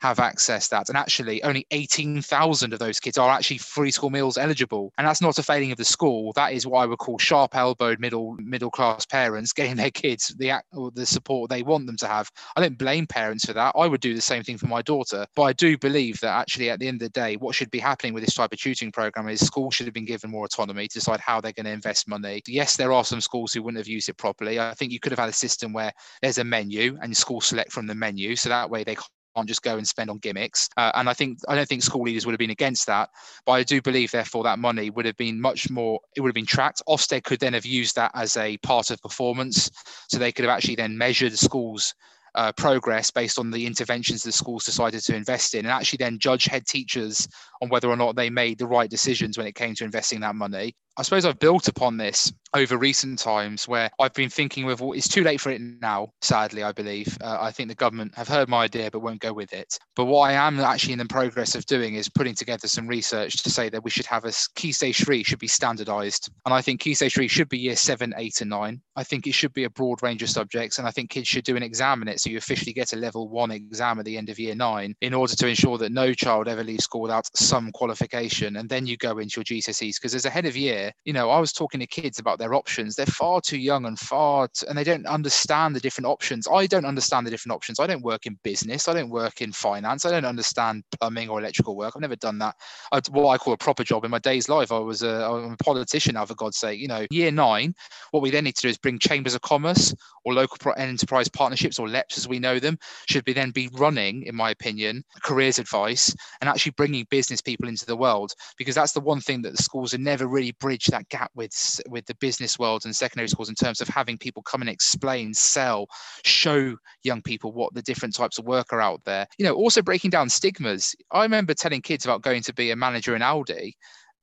have accessed that. And actually, only 18,000 of those kids are actually free school meals eligible. And that's not a failing of the school. That is what I would call sharp elbowed middle middle class parents getting their kids the the support they want them to have. I don't blame parents for that. I would do the same thing for my daughter. But I do believe that actually, at the end of the day, what should be happening with this type of tutoring program is schools should have been given more autonomy to decide how they're going to invest money. Yes, there are some schools who wouldn't have used it properly. I think you could have had a system where there's a menu and schools select from the menu. So that way they can't just go and spend on gimmicks. Uh, and I think I don't think school leaders would have been against that, but I do believe therefore that money would have been much more. It would have been tracked. Ofsted could then have used that as a part of performance, so they could have actually then measured the schools. Uh, progress based on the interventions the schools decided to invest in, and actually then judge head teachers on whether or not they made the right decisions when it came to investing that money. I suppose I've built upon this over recent times where I've been thinking with well, it's too late for it now, sadly, I believe. Uh, I think the government have heard my idea but won't go with it. But what I am actually in the progress of doing is putting together some research to say that we should have a key stage three should be standardized. And I think key stage three should be year seven, eight, and nine. I think it should be a broad range of subjects. And I think kids should do an exam in it. So you officially get a level one exam at the end of year nine in order to ensure that no child ever leaves school without some qualification. And then you go into your GCSEs because as a head of year, you know, I was talking to kids about their options. They're far too young and far, and they don't understand the different options. I don't understand the different options. I don't work in business. I don't work in finance. I don't understand plumbing or electrical work. I've never done that. I, what I call a proper job in my day's life. I was a, I'm a politician now, for God's sake. You know, year nine, what we then need to do is bring chambers of commerce or local enterprise partnerships or LEPs as we know them should be then be running, in my opinion, careers advice and actually bringing business people into the world because that's the one thing that the schools have never really bridged that gap with with the business world and secondary schools in terms of having people come and explain, sell, show young people what the different types of work are out there. You know, also breaking down stigmas. I remember telling kids about going to be a manager in Aldi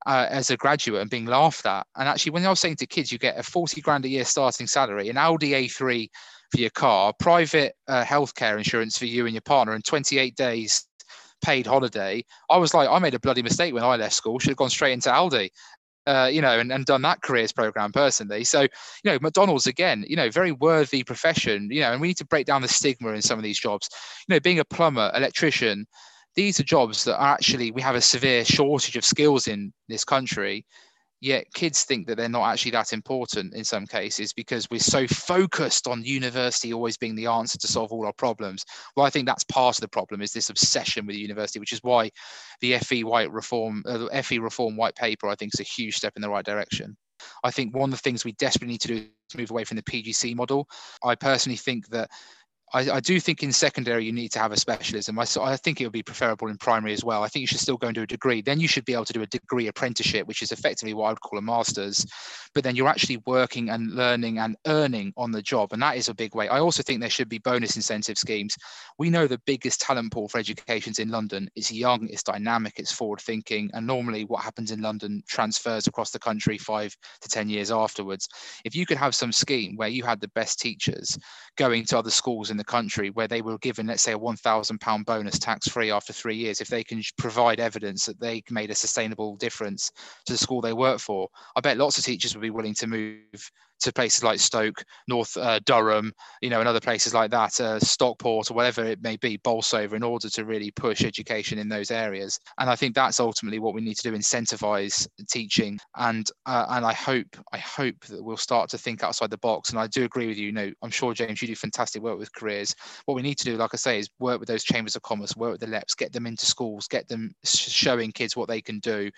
uh, as a graduate and being laughed at. And actually, when I was saying to kids, you get a 40 grand a year starting salary, an Audi A3 for your car, private uh, healthcare insurance for you and your partner, and 28 days paid holiday. I was like, I made a bloody mistake when I left school. Should have gone straight into Aldi. Uh, you know, and, and done that careers program personally. So, you know, McDonald's again, you know, very worthy profession, you know, and we need to break down the stigma in some of these jobs. You know, being a plumber, electrician, these are jobs that are actually we have a severe shortage of skills in this country yet kids think that they're not actually that important in some cases because we're so focused on university always being the answer to solve all our problems well i think that's part of the problem is this obsession with university which is why the fe white reform uh, the fe reform white paper i think is a huge step in the right direction I think one of the things we desperately need to do is move away from the PGCE model. I personally think that I, I, do think in secondary you need to have a specialism. I, I think it would be preferable in primary as well. I think you should still go and do a degree. Then you should be able to do a degree apprenticeship, which is effectively what I would call a master's. But then you're actually working and learning and earning on the job, and that is a big way. I also think there should be bonus incentive schemes. We know the biggest talent pool for education is in London. It's young, it's dynamic, it's forward thinking, and normally what happens in London transfers across the country five to ten years afterwards. If you could have some scheme where you had the best teachers going to other schools in the country where they were given, let's say, a £1,000 bonus tax free after three years, if they can provide evidence that they made a sustainable difference to the school they work for, I bet lots of teachers would be willing to move to places like Stoke, North uh, Durham, you know, and other places like that, uh, Stockport or whatever it may be, Bolsover, in order to really push education in those areas. And I think that's ultimately what we need to do: incentivize teaching. And uh, and I hope I hope that we'll start to think outside the box. And I do agree with you. You know, I'm sure James, you do fantastic work with careers. What we need to do, like I say, is work with those chambers of commerce, work with the LEPs, get them into schools, get them showing kids what they can do,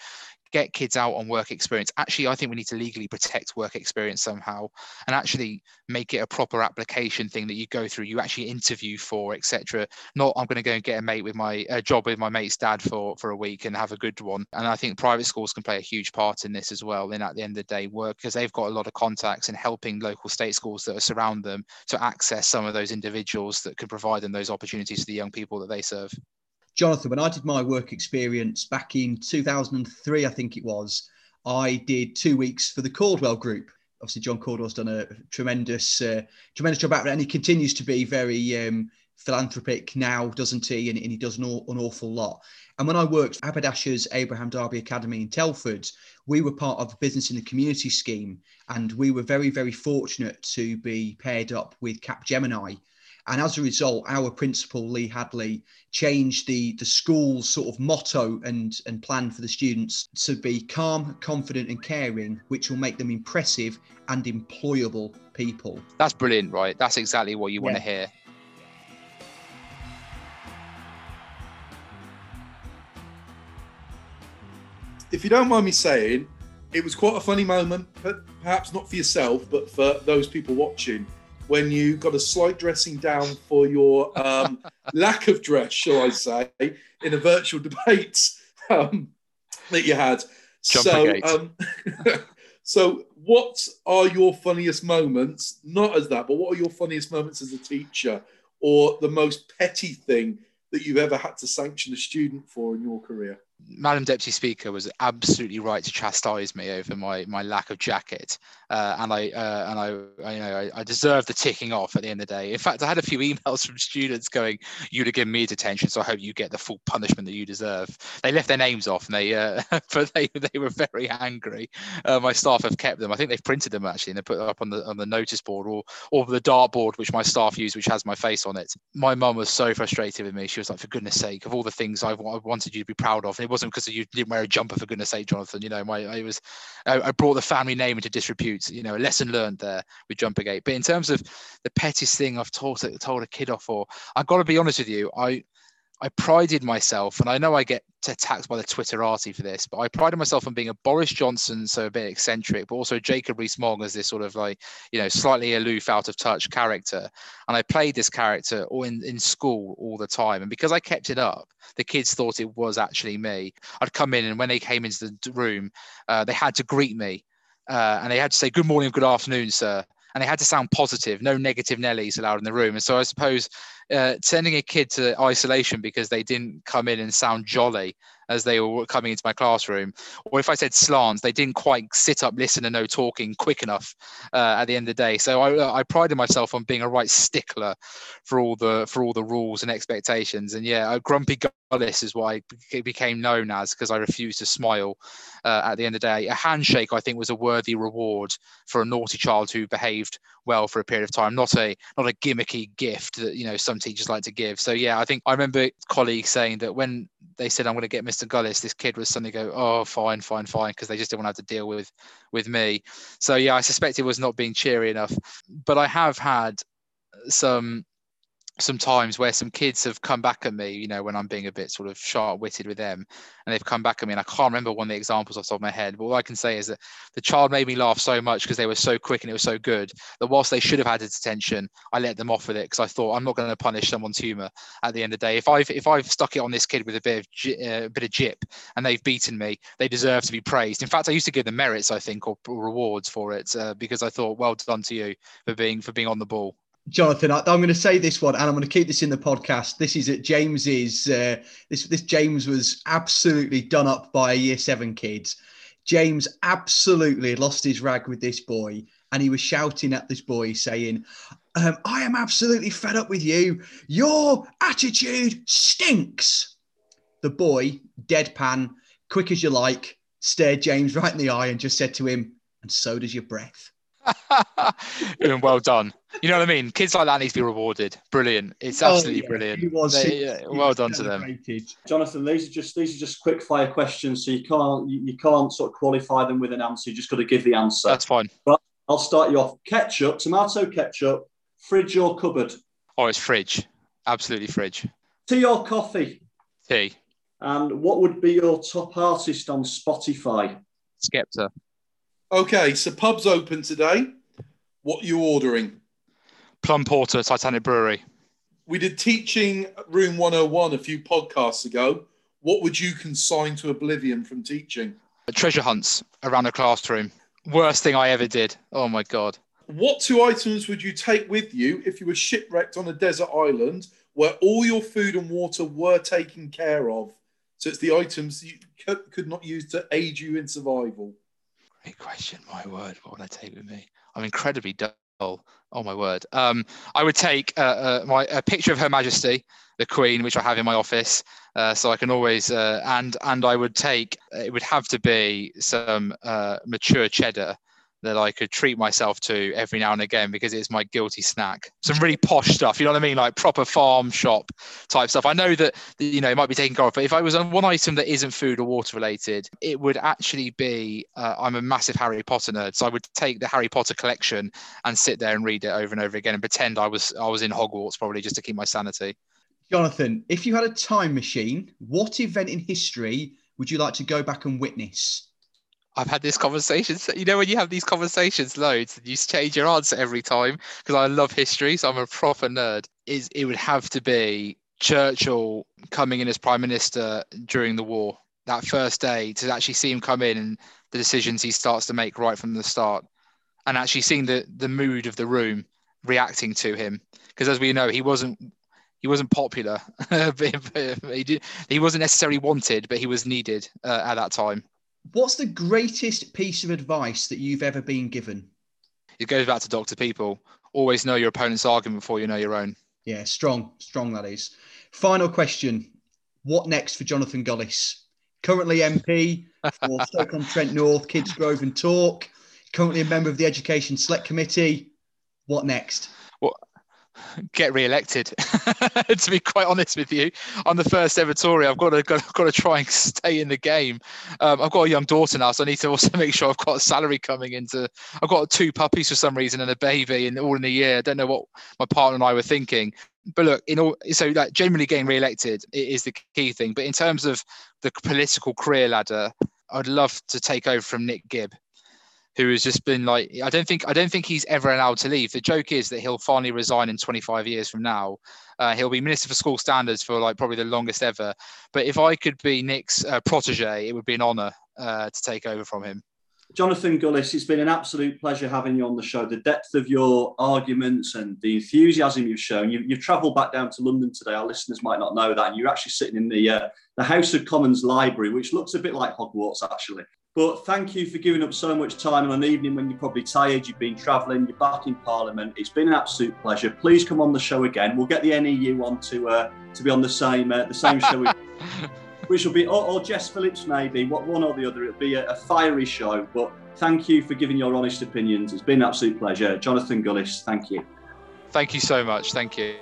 get kids out on work experience. Actually, I think we need to legally protect work experience somehow and actually make it a proper application thing that you go through, you actually interview for, etc. Not I'm going to go and get a mate with my a job with my mate's dad for for a week and have a good one. And I think private schools can play a huge part in this as well. And at the end of the day, work because they've got a lot of contacts in helping local state schools that are surround them to access some of those individuals that can provide them those opportunities to the young people that they serve. Jonathan, when I did my work experience back in 2003, I think it was, I did two weeks for the Caudwell Group. Obviously, John Caudwell's done a tremendous, uh, tremendous job out and he continues to be very um, philanthropic now, doesn't he? And, and he does an, an, awful lot. And when I worked at Haberdashers Abraham Darby Academy in Telford, we were part of a business in the community scheme, and we were very, very fortunate to be paired up with Capgemini and as a result, our principal, Lee Hadley, changed the, the school's sort of motto and, and plan for the students to be calm, confident, and caring, which will make them impressive and employable people. That's brilliant, right? That's exactly what you yeah. want to hear. If you don't mind me saying, it was quite a funny moment, but perhaps not for yourself, but for those people watching when you got a slight dressing down for your um, lack of dress, shall I say, in a virtual debate um, that you had. so, um, so, what are your funniest moments? Not as that, but what are your funniest moments as a teacher, or the most petty thing that you've ever had to sanction a student for in your career? Madam Deputy Speaker was absolutely right to chastise me over my my lack of jacket, uh, and I uh, and I, I, you know I, I deserved the ticking off at the end of the day. In fact, I had a few emails from students going, "You'd have given me detention, so I hope you get the full punishment that you deserve." They left their names off, and they uh, but they they were very angry. Uh, my staff have kept them. I think they've printed them actually, and they put up on the on the notice board or or the dart board which my staff use, which has my face on it. My mum was so frustrated with me. She was like, "For goodness sake, of all the things I, I wanted you to be proud of." It wasn't because you didn't wear a jumper for goodness sake, Jonathan. You know, my I was I, I brought the family name into disrepute. You know, a lesson learned there with Jumpergate. But in terms of the pettiest thing I've told told a kid off for, I've got to be honest with you. I I prided myself, and I know I get attacked by the Twitterati for this, but I prided myself on being a Boris Johnson, so a bit eccentric, but also Jacob Rees-Mogg as this sort of like, you know, slightly aloof, out of touch character. And I played this character all in, in school all the time. And because I kept it up, the kids thought it was actually me. I'd come in, and when they came into the room, uh, they had to greet me. Uh, and they had to say, Good morning, good afternoon, sir and they had to sound positive, no negative Nellies allowed in the room. And so I suppose uh, sending a kid to isolation because they didn't come in and sound jolly as they were coming into my classroom. Or if I said slants, they didn't quite sit up, listen, and no talking quick enough uh, at the end of the day. So I, I prided myself on being a right stickler for all the for all the rules and expectations. And yeah, grumpy Gullis is what I became known as because I refused to smile uh, at the end of the day. A handshake, I think, was a worthy reward for a naughty child who behaved well for a period of time, not a not a gimmicky gift that you know some teachers like to give. So yeah, I think I remember colleagues saying that when they said I'm going to get Mr. Gullis, this kid was suddenly go, oh, fine, fine, fine, because they just didn't want to have to deal with with me. So yeah, I suspect it was not being cheery enough. But I have had some some times where some kids have come back at me, you know, when I'm being a bit sort of sharp witted with them, and they've come back at me, and I can't remember one of the examples off the top of my head. But all I can say is that the child made me laugh so much because they were so quick and it was so good that whilst they should have had detention, I let them off with it because I thought I'm not going to punish someone's humour at the end of the day. If I've if I've stuck it on this kid with a bit of uh, a bit of jip and they've beaten me, they deserve to be praised. In fact, I used to give them merits, I think, or rewards for it uh, because I thought, well done to you for being for being on the ball. Jonathan, I, am going to say this one, and I'm going to keep this in the podcast. This is at James's. Uh, this this James was absolutely done up by a year seven kid. James absolutely lost his rag with this boy, and he was shouting at this boy, saying, um, "I am absolutely fed up with you. Your attitude stinks." The boy, deadpan, quick as you like, stared James right in the eye and just said to him, "And so does your breath." well done. You know what I mean? Kids like that need to be rewarded. Brilliant. It's oh, absolutely oh, yeah. brilliant. He was, they, yeah, well done to them. Jonathan, these are just these are just quick fire questions, so you can't you, you can't sort of qualify them with an answer. You just got to give the answer. That's fine. But I'll start you off. Ketchup, tomato ketchup, fridge or cupboard? Oh, it's fridge. Absolutely fridge. Tea or coffee? Tea. And what would be your top artist on Spotify? Skepta. Okay, so pub's open today. What are you ordering? Plum Porter, Titanic Brewery. We did teaching room 101 a few podcasts ago. What would you consign to oblivion from teaching? Treasure hunts around the classroom. Worst thing I ever did. Oh my God. What two items would you take with you if you were shipwrecked on a desert island where all your food and water were taken care of? So it's the items you could not use to aid you in survival. Great question. My word, what would I take with me? I'm incredibly dull. Oh my word. Um, I would take uh, uh, my a picture of Her Majesty, the Queen, which I have in my office, uh, so I can always uh, and and I would take. It would have to be some uh, mature cheddar that I could treat myself to every now and again because it's my guilty snack. Some really posh stuff, you know what I mean? Like proper farm shop type stuff. I know that, you know, it might be taken care of, but if I was on one item that isn't food or water related, it would actually be uh, I'm a massive Harry Potter nerd. So I would take the Harry Potter collection and sit there and read it over and over again and pretend I was I was in Hogwarts probably just to keep my sanity. Jonathan, if you had a time machine, what event in history would you like to go back and witness? I've had this conversation. You know, when you have these conversations loads, and you change your answer every time because I love history, so I'm a proper nerd. Is it would have to be Churchill coming in as prime minister during the war. That first day to actually see him come in and the decisions he starts to make right from the start, and actually seeing the the mood of the room reacting to him. Because as we know, he wasn't he wasn't popular. he, did, he wasn't necessarily wanted, but he was needed uh, at that time. What's the greatest piece of advice that you've ever been given? It goes back to Dr. People. Always know your opponent's argument before you know your own. Yeah, strong, strong that is. Final question. What next for Jonathan Gullis? Currently MP for Stoke-on-Trent North, Kidsgrove and Talke. Currently a member of the Education Select Committee. What next? Get re-elected. to be quite honest with you, I'm the first ever Tory. I've got to got, got to try and stay in the game. Um, I've got a young daughter now, so I need to also make sure I've got a salary coming into. I've got two puppies for some reason and a baby, and all in a year. I don't know what my partner and I were thinking. But look, in all, so like generally getting re-elected is the key thing. But in terms of the political career ladder, I'd love to take over from Nick Gibb who has just been like I don't think I don't think he's ever allowed to leave. The joke is that he'll finally resign in 25 years from now. Uh, he'll be minister for school standards for like probably the longest ever. But if I could be Nick's uh, protege, it would be an honour uh, to take over from him. Jonathan Gullis, it's been an absolute pleasure having you on the show. The depth of your arguments and the enthusiasm you've shown. You, have travelled back down to London today. Our listeners might not know that. And you're actually sitting in the uh, the House of Commons library, which looks a bit like Hogwarts, actually. But thank you for giving up so much time on an evening when you're probably tired, you've been travelling, you're back in Parliament. It's been an absolute pleasure. Please come on the show again. We'll get the NEU on to uh, to be on the same uh, the same show. which will be, or, or, Jess Phillips maybe, what one or the other. It'll be a, a, fiery show. But thank you for giving your honest opinions. It's been an absolute pleasure. Jonathan Gullis, thank you. Thank you so much. Thank you.